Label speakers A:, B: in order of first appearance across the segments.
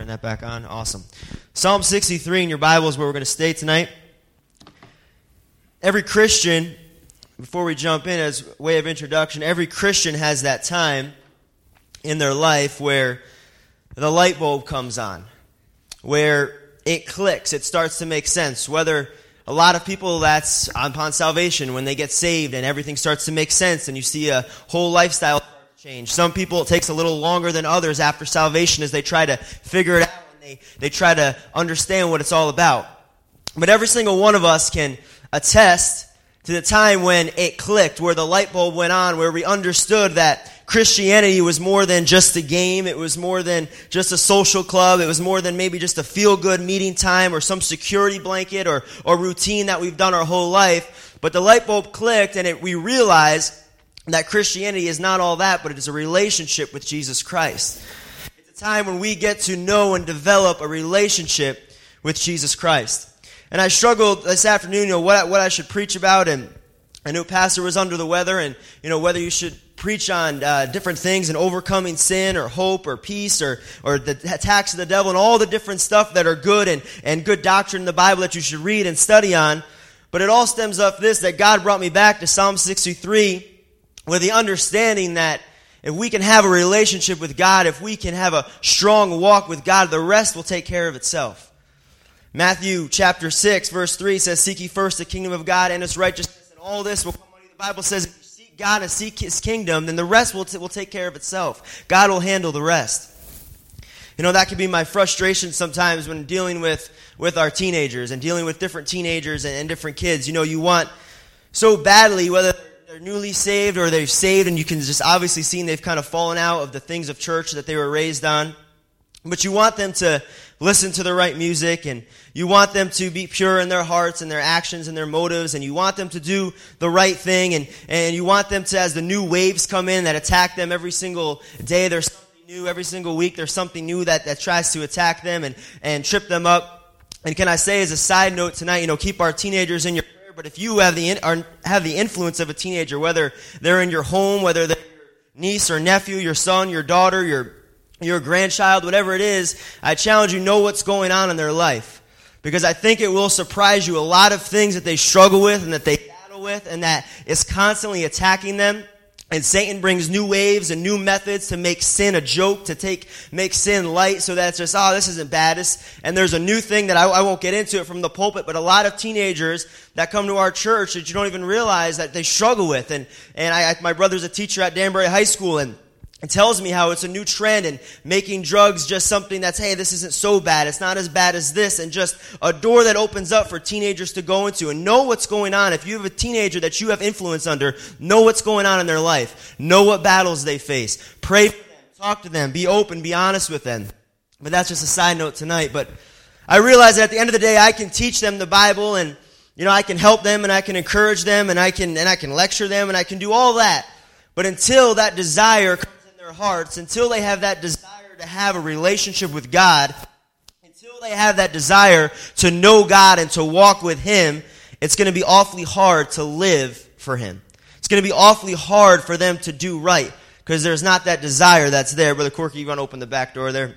A: Turn that back on. Awesome. Psalm 63 in your Bible is where we're going to stay tonight. Every Christian, before we jump in, as way of introduction, every Christian has that time in their life where the light bulb comes on, where it clicks, it starts to make sense. Whether a lot of people that's upon salvation when they get saved and everything starts to make sense and you see a whole lifestyle change. Some people it takes a little longer than others after salvation as they try to figure it out and they, they try to understand what it's all about. But every single one of us can attest to the time when it clicked, where the light bulb went on, where we understood that Christianity was more than just a game. It was more than just a social club. It was more than maybe just a feel good meeting time or some security blanket or, or routine that we've done our whole life. But the light bulb clicked and it, we realized that Christianity is not all that, but it is a relationship with Jesus Christ. It's a time when we get to know and develop a relationship with Jesus Christ. And I struggled this afternoon, you know, what, what I should preach about and I knew Pastor was under the weather and, you know, whether you should preach on uh, different things and overcoming sin or hope or peace or, or the attacks of the devil and all the different stuff that are good and, and good doctrine in the Bible that you should read and study on. But it all stems up this that God brought me back to Psalm 63 with the understanding that if we can have a relationship with God, if we can have a strong walk with God, the rest will take care of itself. Matthew chapter 6 verse 3 says, Seek ye first the kingdom of God and its righteousness, and all this will come on you. The Bible says, If you Seek God and seek His kingdom, then the rest will, t- will take care of itself. God will handle the rest. You know, that can be my frustration sometimes when dealing with, with our teenagers and dealing with different teenagers and, and different kids. You know, you want so badly, whether they're newly saved or they're saved, and you can just obviously see they've kind of fallen out of the things of church that they were raised on. But you want them to listen to the right music and you want them to be pure in their hearts and their actions and their motives and you want them to do the right thing and, and you want them to, as the new waves come in that attack them every single day, there's something new every single week. There's something new that, that tries to attack them and, and trip them up. And can I say as a side note tonight, you know, keep our teenagers in your but if you have the, are, have the influence of a teenager, whether they're in your home, whether they're your niece or nephew, your son, your daughter, your your grandchild, whatever it is, I challenge you know what's going on in their life. Because I think it will surprise you a lot of things that they struggle with and that they battle with and that is constantly attacking them. And Satan brings new waves and new methods to make sin a joke, to take, make sin light so that it's just, oh, this isn't bad. And there's a new thing that I, I won't get into it from the pulpit, but a lot of teenagers that come to our church that you don't even realize that they struggle with. And, and I, my brother's a teacher at Danbury High School and it tells me how it's a new trend and making drugs just something that's, hey, this isn't so bad. It's not as bad as this. And just a door that opens up for teenagers to go into and know what's going on. If you have a teenager that you have influence under, know what's going on in their life. Know what battles they face. Pray for them. Talk to them. Be open. Be honest with them. But that's just a side note tonight. But I realize that at the end of the day, I can teach them the Bible and, you know, I can help them and I can encourage them and I can, and I can lecture them and I can do all that. But until that desire their hearts, until they have that desire to have a relationship with God, until they have that desire to know God and to walk with Him, it's going to be awfully hard to live for Him. It's going to be awfully hard for them to do right because there's not that desire that's there. Brother Corky, you want to open the back door there?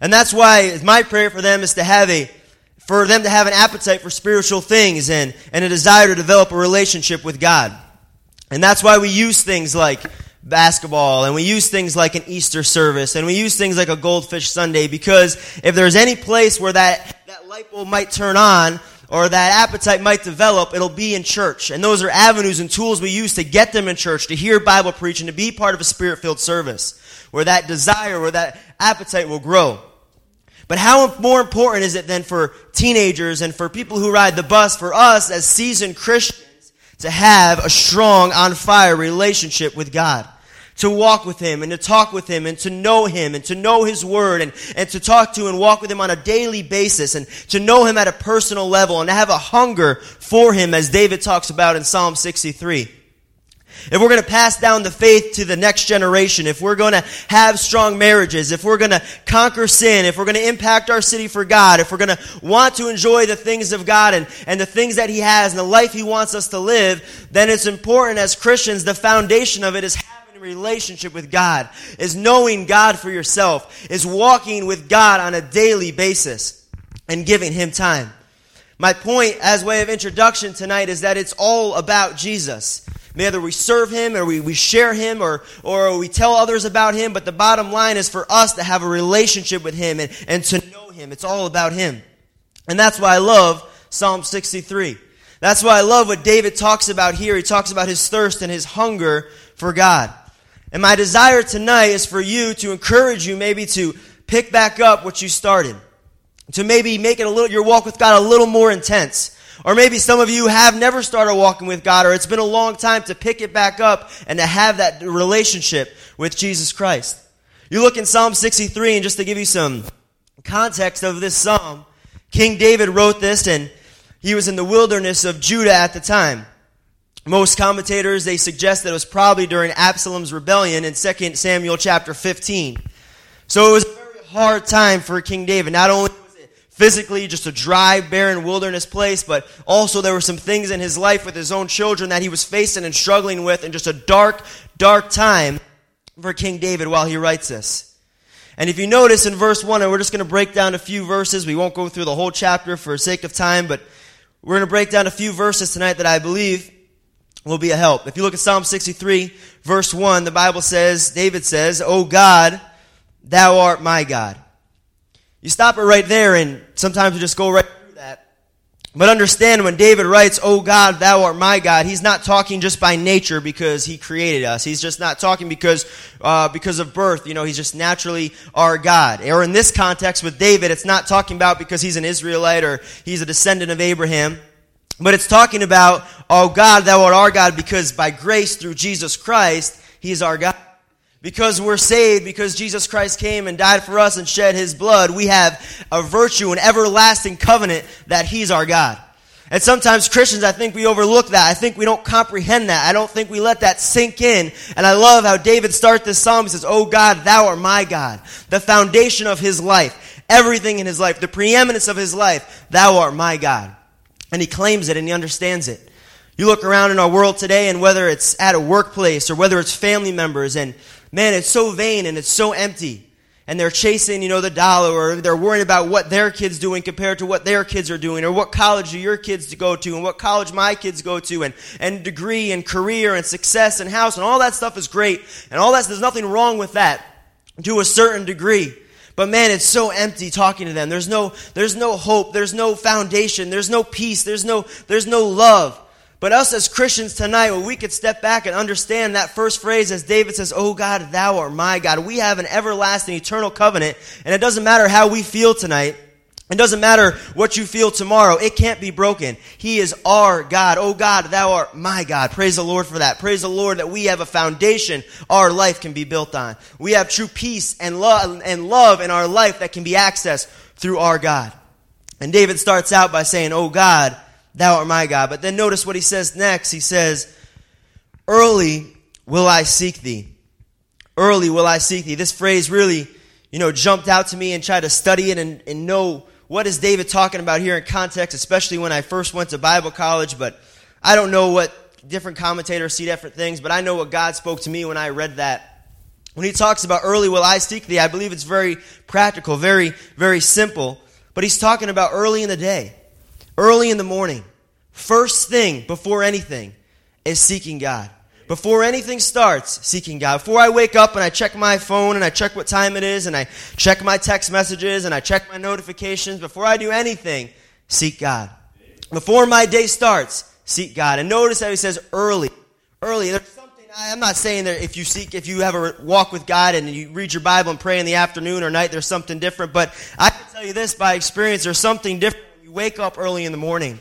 A: And that's why my prayer for them is to have a for them to have an appetite for spiritual things and, and a desire to develop a relationship with God. And that's why we use things like basketball and we use things like an Easter service and we use things like a goldfish Sunday because if there's any place where that, that light bulb might turn on or that appetite might develop, it'll be in church. And those are avenues and tools we use to get them in church, to hear Bible preaching, to be part of a spirit filled service where that desire, where that appetite will grow. But how more important is it then for teenagers and for people who ride the bus, for us as seasoned Christians, to have a strong, on fire relationship with God? To walk with Him and to talk with Him and to know Him and to know His Word and, and to talk to and walk with Him on a daily basis and to know Him at a personal level and to have a hunger for Him as David talks about in Psalm 63. If we're going to pass down the faith to the next generation, if we're going to have strong marriages, if we're going to conquer sin, if we're going to impact our city for God, if we're going to want to enjoy the things of God and, and the things that He has and the life He wants us to live, then it's important as Christians, the foundation of it is having a relationship with God, is knowing God for yourself, is walking with God on a daily basis and giving Him time. My point, as way of introduction tonight, is that it's all about Jesus. Whether we serve Him or we, we share Him or, or we tell others about Him, but the bottom line is for us to have a relationship with Him and, and to know Him. It's all about Him. And that's why I love Psalm 63. That's why I love what David talks about here. He talks about his thirst and his hunger for God. And my desire tonight is for you to encourage you maybe to pick back up what you started. To maybe make it a little, your walk with God a little more intense. Or maybe some of you have never started walking with God, or it's been a long time to pick it back up and to have that relationship with Jesus Christ. You look in Psalm 63, and just to give you some context of this psalm, King David wrote this, and he was in the wilderness of Judah at the time. Most commentators, they suggest that it was probably during Absalom's rebellion in 2 Samuel chapter 15. So it was a very hard time for King David. Not only was it physically just a dry, barren wilderness place, but also there were some things in his life with his own children that he was facing and struggling with, and just a dark, dark time for King David while he writes this. And if you notice in verse 1, and we're just going to break down a few verses, we won't go through the whole chapter for sake of time, but we're going to break down a few verses tonight that I believe will be a help. If you look at Psalm 63, verse 1, the Bible says, David says, O God, thou art my God. You stop it right there, and sometimes we just go right through that. but understand when David writes, Oh God, thou art my God, he's not talking just by nature because he created us. He's just not talking because, uh, because of birth. You know, he's just naturally our God. Or in this context with David, it's not talking about because he's an Israelite or he's a descendant of Abraham. But it's talking about, Oh God, thou art our God because by grace through Jesus Christ, he is our God. Because we're saved, because Jesus Christ came and died for us and shed his blood, we have a virtue, an everlasting covenant that he's our God. And sometimes Christians, I think we overlook that. I think we don't comprehend that. I don't think we let that sink in. And I love how David starts this psalm. He says, Oh God, thou art my God. The foundation of his life. Everything in his life. The preeminence of his life. Thou art my God. And he claims it and he understands it. You look around in our world today and whether it's at a workplace or whether it's family members and man, it's so vain and it's so empty. And they're chasing, you know, the dollar or they're worrying about what their kids doing compared to what their kids are doing or what college do your kids to go to and what college my kids go to and, and degree and career and success and house and all that stuff is great. And all that, there's nothing wrong with that to a certain degree. But man, it's so empty talking to them. There's no, there's no hope. There's no foundation. There's no peace. There's no, there's no love. But us as Christians tonight, well, we could step back and understand that first phrase as David says, Oh God, thou art my God. We have an everlasting, eternal covenant, and it doesn't matter how we feel tonight. It doesn't matter what you feel tomorrow. It can't be broken. He is our God. Oh God, thou art my God. Praise the Lord for that. Praise the Lord that we have a foundation our life can be built on. We have true peace and love and love in our life that can be accessed through our God. And David starts out by saying, Oh God, Thou art my God. But then notice what he says next. He says, Early will I seek thee. Early will I seek thee. This phrase really, you know, jumped out to me and tried to study it and, and know what is David talking about here in context, especially when I first went to Bible college. But I don't know what different commentators see different things, but I know what God spoke to me when I read that. When he talks about early will I seek thee, I believe it's very practical, very, very simple. But he's talking about early in the day early in the morning, first thing before anything is seeking God. Before anything starts, seeking God. Before I wake up and I check my phone and I check what time it is and I check my text messages and I check my notifications, before I do anything, seek God. Before my day starts, seek God. And notice how he says early. Early. There's something, I'm not saying that if you seek, if you have a walk with God and you read your Bible and pray in the afternoon or night, there's something different. But I can tell you this by experience, there's something different You wake up early in the morning.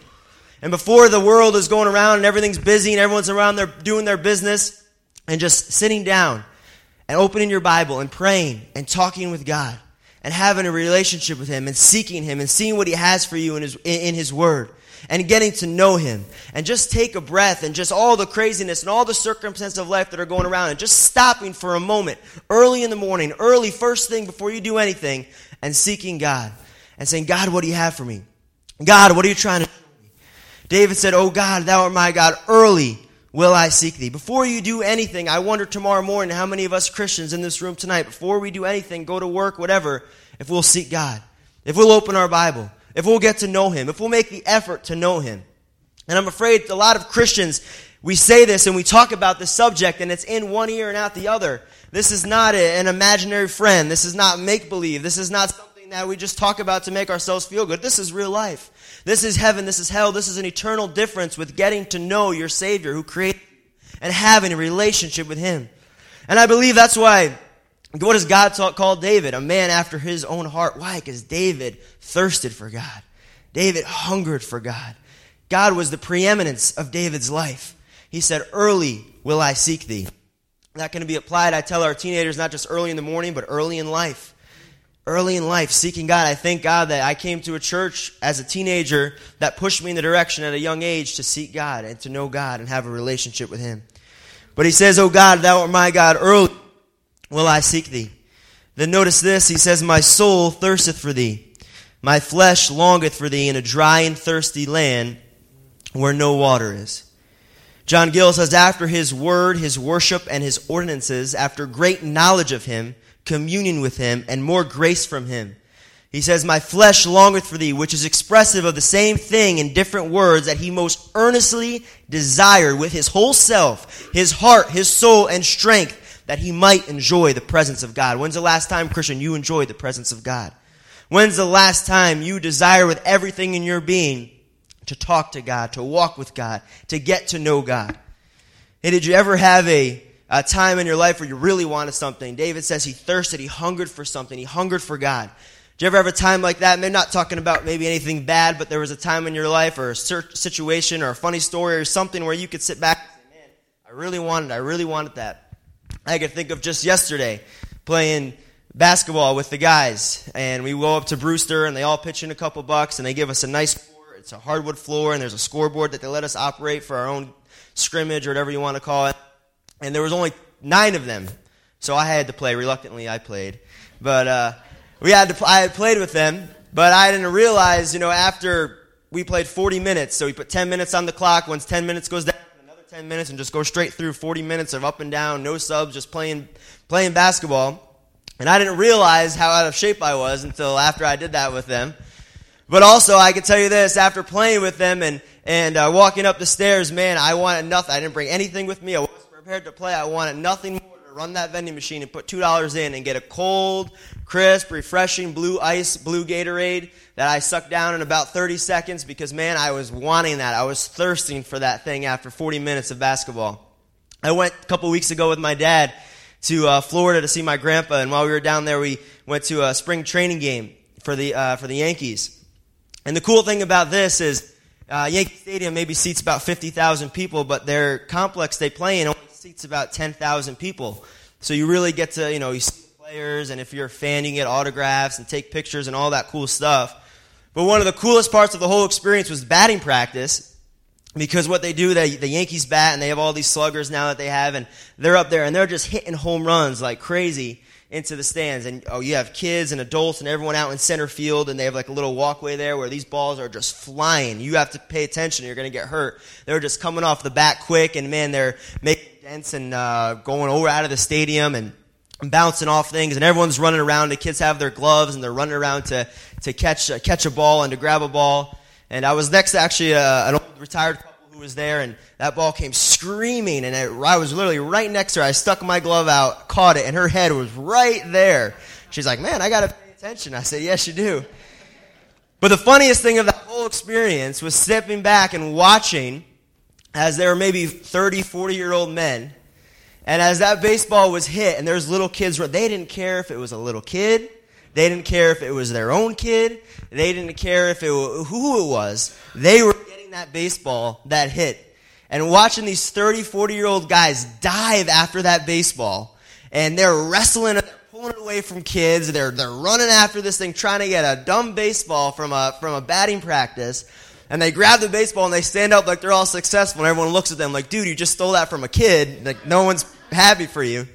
A: And before the world is going around and everything's busy and everyone's around there doing their business, and just sitting down and opening your Bible and praying and talking with God and having a relationship with Him and seeking Him and seeing what He has for you in His, in His Word and getting to know Him and just take a breath and just all the craziness and all the circumstances of life that are going around and just stopping for a moment early in the morning, early first thing before you do anything and seeking God and saying, God, what do you have for me? God, what are you trying to do? David said, Oh God, thou art my God. Early will I seek thee. Before you do anything, I wonder tomorrow morning how many of us Christians in this room tonight, before we do anything, go to work, whatever, if we'll seek God, if we'll open our Bible, if we'll get to know Him, if we'll make the effort to know Him. And I'm afraid a lot of Christians, we say this and we talk about this subject and it's in one ear and out the other. This is not an imaginary friend. This is not make believe. This is not something that we just talk about to make ourselves feel good. This is real life. This is heaven. This is hell. This is an eternal difference with getting to know your Savior who created and having a relationship with Him. And I believe that's why what does God call David? A man after his own heart. Why? Because David thirsted for God. David hungered for God. God was the preeminence of David's life. He said, Early will I seek thee. That can be applied, I tell our teenagers, not just early in the morning, but early in life. Early in life, seeking God. I thank God that I came to a church as a teenager that pushed me in the direction at a young age to seek God and to know God and have a relationship with Him. But he says, O God, thou art my God, early will I seek thee. Then notice this, he says, My soul thirsteth for thee. My flesh longeth for thee in a dry and thirsty land where no water is. John Gill says, after his word, his worship, and his ordinances, after great knowledge of him, communion with him, and more grace from him, he says, My flesh longeth for thee, which is expressive of the same thing in different words that he most earnestly desired with his whole self, his heart, his soul, and strength, that he might enjoy the presence of God. When's the last time, Christian, you enjoyed the presence of God? When's the last time you desire with everything in your being to talk to God, to walk with God, to get to know God. Hey, did you ever have a, a time in your life where you really wanted something? David says he thirsted, he hungered for something, he hungered for God. Did you ever have a time like that? Maybe not talking about maybe anything bad, but there was a time in your life or a situation or a funny story or something where you could sit back and say, man, I really wanted, I really wanted that. I could think of just yesterday playing basketball with the guys, and we go up to Brewster, and they all pitch in a couple bucks, and they give us a nice floor. it's a hardwood floor, and there's a scoreboard that they let us operate for our own scrimmage or whatever you want to call it. And there was only nine of them, so I had to play. Reluctantly, I played, but uh, we had to. I had played with them, but I didn't realize, you know, after we played 40 minutes, so we put 10 minutes on the clock. Once 10 minutes goes down, another 10 minutes, and just go straight through 40 minutes of up and down, no subs, just playing playing basketball. And I didn't realize how out of shape I was until after I did that with them. But also, I can tell you this, after playing with them and, and uh, walking up the stairs, man, I wanted nothing. I didn't bring anything with me. I prepared to play. I wanted nothing more to run that vending machine and put $2 in and get a cold, crisp, refreshing blue ice, blue Gatorade that I sucked down in about 30 seconds because, man, I was wanting that. I was thirsting for that thing after 40 minutes of basketball. I went a couple weeks ago with my dad to uh, Florida to see my grandpa, and while we were down there, we went to a spring training game for the, uh, for the Yankees. And the cool thing about this is uh, Yankee Stadium maybe seats about 50,000 people, but their complex they play in only seats about 10,000 people. So you really get to, you know, you see players, and if you're a fan, you get autographs and take pictures and all that cool stuff. But one of the coolest parts of the whole experience was batting practice because what they do, they, the Yankees bat, and they have all these sluggers now that they have, and they're up there, and they're just hitting home runs like crazy into the stands. And oh, you have kids and adults and everyone out in center field, and they have like a little walkway there where these balls are just flying. You have to pay attention, you're going to get hurt. They're just coming off the bat quick, and man, they're making dents and uh, going over out of the stadium and bouncing off things, and everyone's running around. The kids have their gloves, and they're running around to to catch uh, catch a ball and to grab a ball. And I was next to actually uh, an old retired couple who was there, and that ball came screaming, and it, I was literally right next to her. I stuck my glove out, caught it, and her head was right there. She's like, "Man, I got to pay attention." I said, "Yes, you do." But the funniest thing of that whole experience was stepping back and watching as there were maybe 30, 40 year old men. And as that baseball was hit, and there's little kids, they didn't care if it was a little kid. They didn't care if it was their own kid. They didn't care if it who it was. They were getting that baseball, that hit, and watching these 30, 40 year old guys dive after that baseball, and they're wrestling, they're pulling it away from kids, they're, they're running after this thing, trying to get a dumb baseball from a, from a batting practice, and they grab the baseball and they stand up like they're all successful, and everyone looks at them like, dude, you just stole that from a kid. Like, no one's happy for you.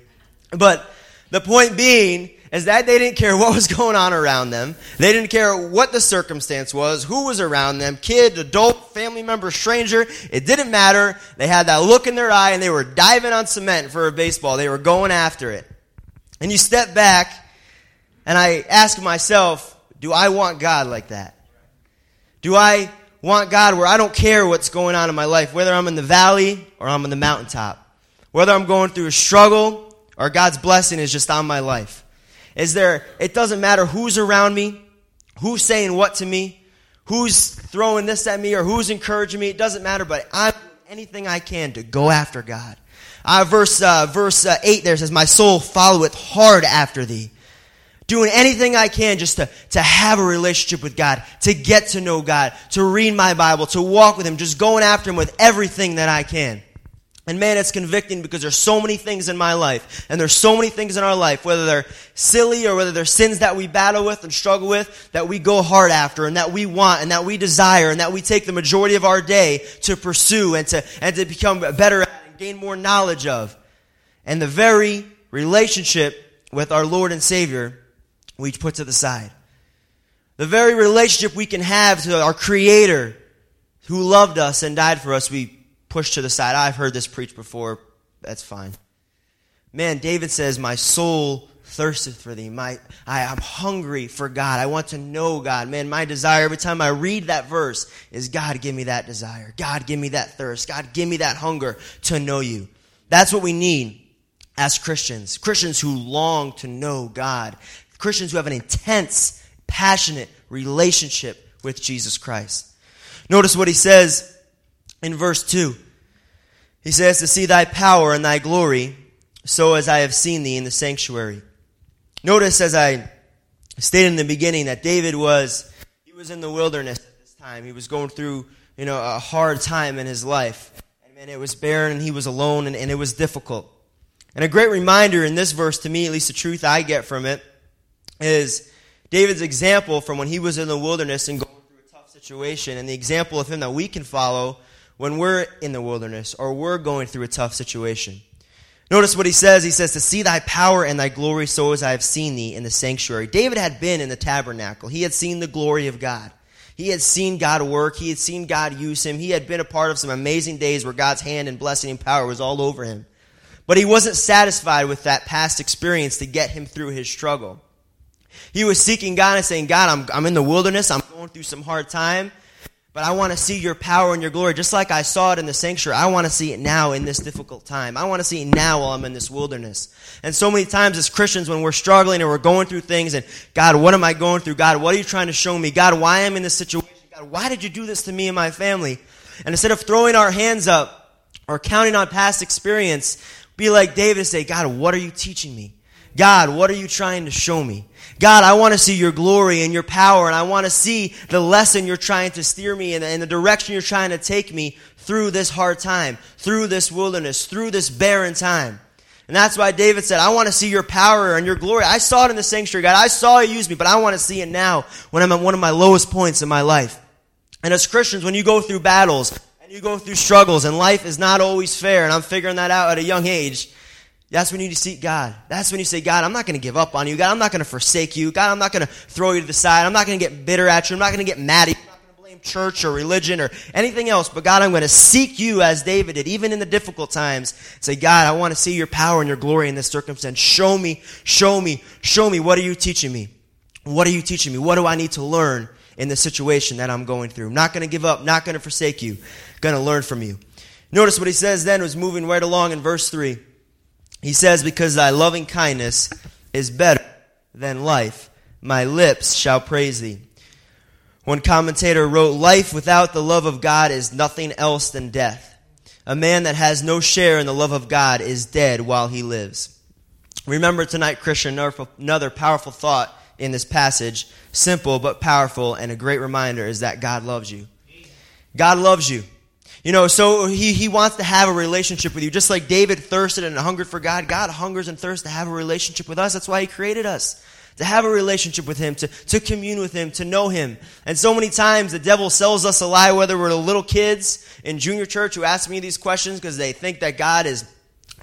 A: But the point being is that they didn't care what was going on around them. They didn't care what the circumstance was, who was around them, kid, adult, family member, stranger. It didn't matter. They had that look in their eye and they were diving on cement for a baseball. They were going after it. And you step back and I ask myself, do I want God like that? Do I want God where I don't care what's going on in my life, whether I'm in the valley or I'm in the mountaintop? Whether I'm going through a struggle or God's blessing is just on my life. Is there, it doesn't matter who's around me, who's saying what to me, who's throwing this at me or who's encouraging me. It doesn't matter, but I'm anything I can to go after God. Uh, verse, uh, verse uh, 8 there says, My soul followeth hard after thee doing anything I can just to, to have a relationship with God, to get to know God, to read my Bible, to walk with Him, just going after Him with everything that I can. And man, it's convicting because there's so many things in my life, and there's so many things in our life, whether they're silly or whether they're sins that we battle with and struggle with, that we go hard after, and that we want, and that we desire, and that we take the majority of our day to pursue and to, and to become better at and gain more knowledge of. And the very relationship with our Lord and Savior we put to the side. The very relationship we can have to our Creator who loved us and died for us, we push to the side. I've heard this preached before. That's fine. Man, David says, My soul thirsteth for thee. My, I, am hungry for God. I want to know God. Man, my desire every time I read that verse is God, give me that desire. God, give me that thirst. God, give me that hunger to know you. That's what we need as Christians. Christians who long to know God. Christians who have an intense, passionate relationship with Jesus Christ. Notice what he says in verse 2. He says, To see thy power and thy glory, so as I have seen thee in the sanctuary. Notice, as I stated in the beginning, that David was, he was in the wilderness at this time. He was going through, you know, a hard time in his life. And it was barren and he was alone and, and it was difficult. And a great reminder in this verse to me, at least the truth I get from it, is David's example from when he was in the wilderness and going through a tough situation, and the example of him that we can follow when we're in the wilderness or we're going through a tough situation. Notice what he says. He says, To see thy power and thy glory, so as I have seen thee in the sanctuary. David had been in the tabernacle, he had seen the glory of God. He had seen God work. He had seen God use him. He had been a part of some amazing days where God's hand and blessing and power was all over him. But he wasn't satisfied with that past experience to get him through his struggle. He was seeking God and saying, God, I'm, I'm in the wilderness. I'm going through some hard time. But I want to see your power and your glory just like I saw it in the sanctuary. I want to see it now in this difficult time. I want to see it now while I'm in this wilderness. And so many times as Christians, when we're struggling and we're going through things and God, what am I going through? God, what are you trying to show me? God, why am I in this situation? God, why did you do this to me and my family? And instead of throwing our hands up or counting on past experience, be like David and say, God, what are you teaching me? God, what are you trying to show me? God, I want to see your glory and your power, and I want to see the lesson you're trying to steer me in, and the direction you're trying to take me through this hard time, through this wilderness, through this barren time. And that's why David said, I want to see your power and your glory. I saw it in the sanctuary, God. I saw you use me, but I want to see it now when I'm at one of my lowest points in my life. And as Christians, when you go through battles and you go through struggles and life is not always fair, and I'm figuring that out at a young age, that's when you need to seek God. That's when you say, God, I'm not going to give up on you. God, I'm not going to forsake you. God, I'm not going to throw you to the side. I'm not going to get bitter at you. I'm not going to get mad at you. I'm not going to blame church or religion or anything else. But God, I'm going to seek you as David did, even in the difficult times. Say, God, I want to see your power and your glory in this circumstance. Show me, show me, show me. What are you teaching me? What are you teaching me? What do I need to learn in the situation that I'm going through? I'm not going to give up, not going to forsake you. Going to learn from you. Notice what he says then was moving right along in verse 3. He says, Because thy loving kindness is better than life, my lips shall praise thee. One commentator wrote, Life without the love of God is nothing else than death. A man that has no share in the love of God is dead while he lives. Remember tonight, Christian, another powerful thought in this passage, simple but powerful, and a great reminder is that God loves you. God loves you. You know, so he, he wants to have a relationship with you. Just like David thirsted and hungered for God, God hungers and thirsts to have a relationship with us. That's why he created us. To have a relationship with him, to, to commune with him, to know him. And so many times the devil sells us a lie, whether we're little kids in junior church who ask me these questions because they think that God is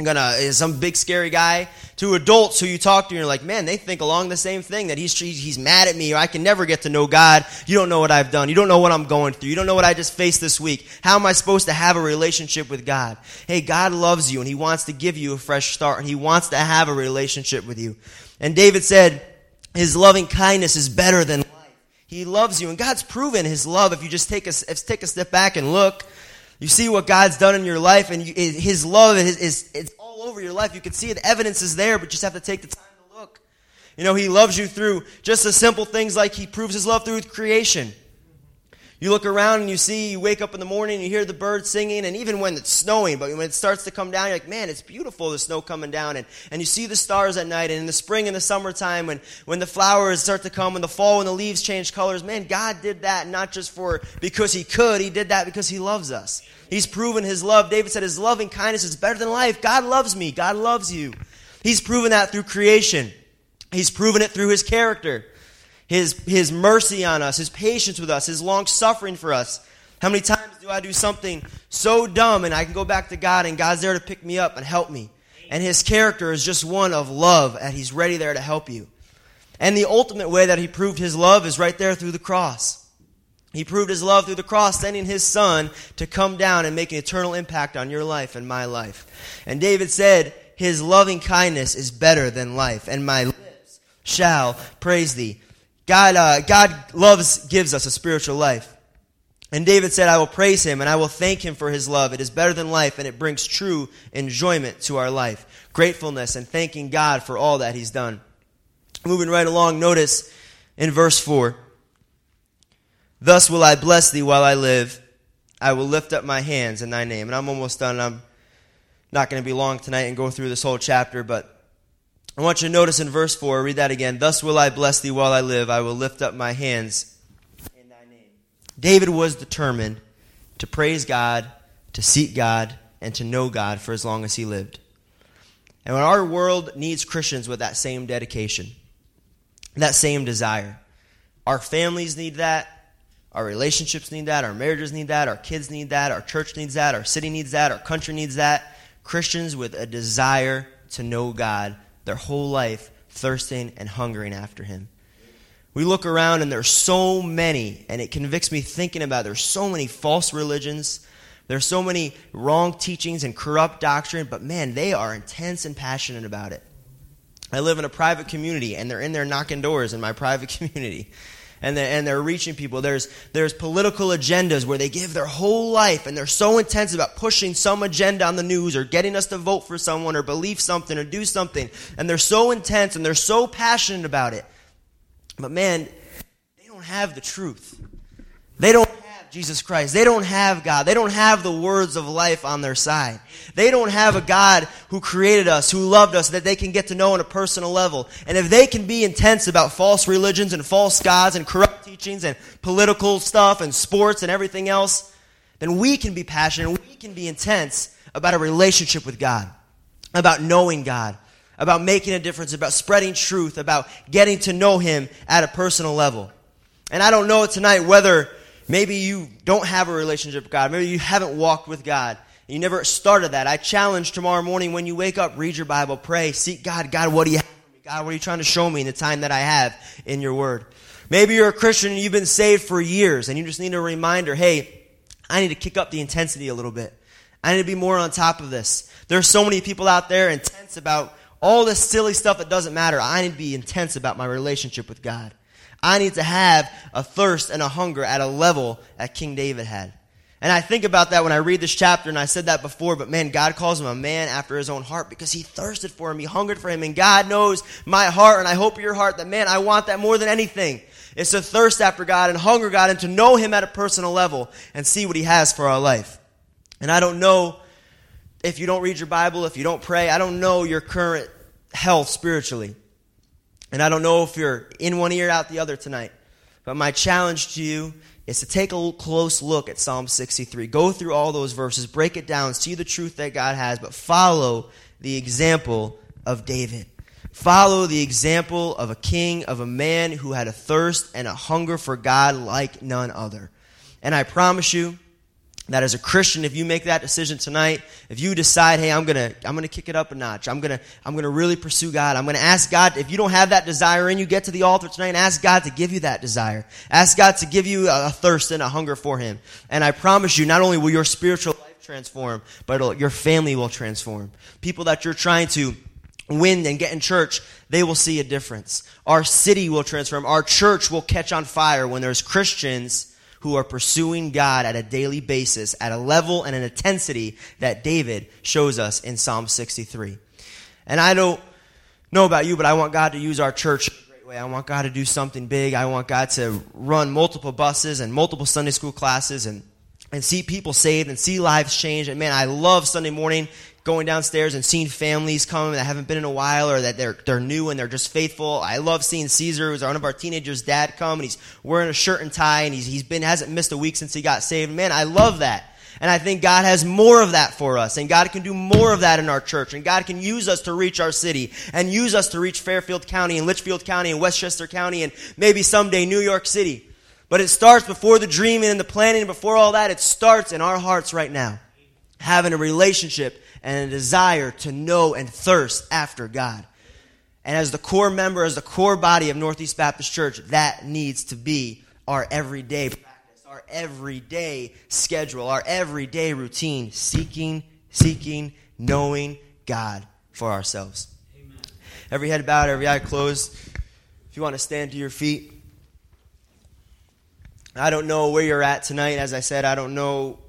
A: gonna is some big scary guy to adults who you talk to and you're like man they think along the same thing that he's he's mad at me or i can never get to know god. You don't know what i've done. You don't know what i'm going through. You don't know what i just faced this week. How am i supposed to have a relationship with god? Hey god loves you and he wants to give you a fresh start. And he wants to have a relationship with you. And david said his loving kindness is better than life. He loves you. And god's proven his love if you just take a, take a step back and look you see what God's done in your life, and you, His love is, is, is all over your life. You can see the evidence is there, but you just have to take the time to look. You know, He loves you through just the simple things like He proves His love through creation. You look around and you see, you wake up in the morning, you hear the birds singing, and even when it's snowing, but when it starts to come down, you're like, man, it's beautiful, the snow coming down. And, and you see the stars at night, and in the spring and the summertime, when, when the flowers start to come, when the fall, when the leaves change colors, man, God did that not just for because He could, He did that because He loves us. He's proven His love. David said, His loving kindness is better than life. God loves me. God loves you. He's proven that through creation. He's proven it through His character his, his mercy on us, his patience with us, his long suffering for us. How many times do I do something so dumb and I can go back to God and God's there to pick me up and help me? And his character is just one of love and he's ready there to help you. And the ultimate way that he proved his love is right there through the cross. He proved his love through the cross, sending his son to come down and make an eternal impact on your life and my life. And David said, His loving kindness is better than life, and my lips shall praise thee. God, uh, God loves, gives us a spiritual life. And David said, I will praise him and I will thank him for his love. It is better than life and it brings true enjoyment to our life. Gratefulness and thanking God for all that he's done. Moving right along, notice in verse 4 Thus will I bless thee while I live. I will lift up my hands in thy name. And I'm almost done. I'm not going to be long tonight and go through this whole chapter, but I want you to notice in verse 4, read that again. Thus will I bless thee while I live. I will lift up my hands in thy name. David was determined to praise God, to seek God, and to know God for as long as he lived. And when our world needs Christians with that same dedication, that same desire, our families need that, our relationships need that, our marriages need that, our kids need that, our church needs that, our city needs that, our country needs that. Christians with a desire to know God their whole life thirsting and hungering after him. We look around and there's so many, and it convicts me thinking about it. there's so many false religions. There's so many wrong teachings and corrupt doctrine, but man, they are intense and passionate about it. I live in a private community, and they're in there knocking doors in my private community and they're, and they're reaching people. There's, there's political agendas where they give their whole life and they're so intense about pushing some agenda on the news or getting us to vote for someone or believe something or do something. And they're so intense and they're so passionate about it. But man, they don't have the truth. They don't Jesus Christ. They don't have God. They don't have the words of life on their side. They don't have a God who created us, who loved us, that they can get to know on a personal level. And if they can be intense about false religions and false gods and corrupt teachings and political stuff and sports and everything else, then we can be passionate and we can be intense about a relationship with God, about knowing God, about making a difference, about spreading truth, about getting to know Him at a personal level. And I don't know tonight whether Maybe you don't have a relationship with God. Maybe you haven't walked with God. You never started that. I challenge tomorrow morning when you wake up, read your Bible, pray, seek God. God, what do you have for me? God, what are you trying to show me in the time that I have in your word? Maybe you're a Christian and you've been saved for years and you just need a reminder, hey, I need to kick up the intensity a little bit. I need to be more on top of this. There's so many people out there intense about all this silly stuff that doesn't matter. I need to be intense about my relationship with God. I need to have a thirst and a hunger at a level that King David had. And I think about that when I read this chapter, and I said that before, but man, God calls him a man after his own heart because he thirsted for him. He hungered for him, and God knows my heart, and I hope your heart that, man, I want that more than anything. It's to thirst after God and hunger God and to know him at a personal level and see what he has for our life. And I don't know if you don't read your Bible, if you don't pray, I don't know your current health spiritually. And I don't know if you're in one ear, out the other tonight. But my challenge to you is to take a close look at Psalm 63. Go through all those verses, break it down, see the truth that God has, but follow the example of David. Follow the example of a king, of a man who had a thirst and a hunger for God like none other. And I promise you, that as a Christian, if you make that decision tonight, if you decide, hey, I'm gonna, I'm gonna kick it up a notch, I'm gonna, I'm gonna really pursue God, I'm gonna ask God, if you don't have that desire in you, get to the altar tonight and ask God to give you that desire. Ask God to give you a, thirst and a hunger for Him. And I promise you, not only will your spiritual life transform, but your family will transform. People that you're trying to win and get in church, they will see a difference. Our city will transform. Our church will catch on fire when there's Christians who are pursuing God at a daily basis at a level and an intensity that David shows us in Psalm 63. And I don't know about you, but I want God to use our church in a great way. I want God to do something big. I want God to run multiple buses and multiple Sunday school classes and and see people saved and see lives changed. And man, I love Sunday morning going downstairs and seeing families come that haven't been in a while or that they're, they're new and they're just faithful. I love seeing Caesar, who's one of our teenagers' dad, come and he's wearing a shirt and tie and he's, he's been, hasn't missed a week since he got saved. Man, I love that. And I think God has more of that for us. And God can do more of that in our church. And God can use us to reach our city and use us to reach Fairfield County and Litchfield County and Westchester County and maybe someday New York City. But it starts before the dreaming and the planning, before all that, it starts in our hearts right now. Having a relationship and a desire to know and thirst after God. And as the core member, as the core body of Northeast Baptist Church, that needs to be our everyday practice, our everyday schedule, our everyday routine, seeking, seeking, knowing God for ourselves. Amen. Every head bowed, every eye closed. If you want to stand to your feet. I don't know where you're at tonight. As I said, I don't know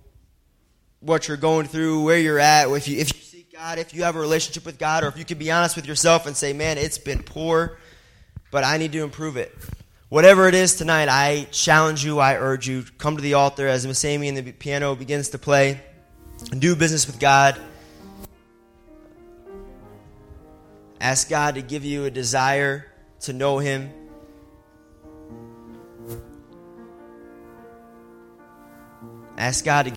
A: what you're going through, where you're at, if you, if you seek God, if you have a relationship with God, or if you can be honest with yourself and say, man, it's been poor, but I need to improve it. Whatever it is tonight, I challenge you, I urge you, come to the altar as Miss Amy and the piano begins to play, do business with God. Ask God to give you a desire to know Him. Ask God to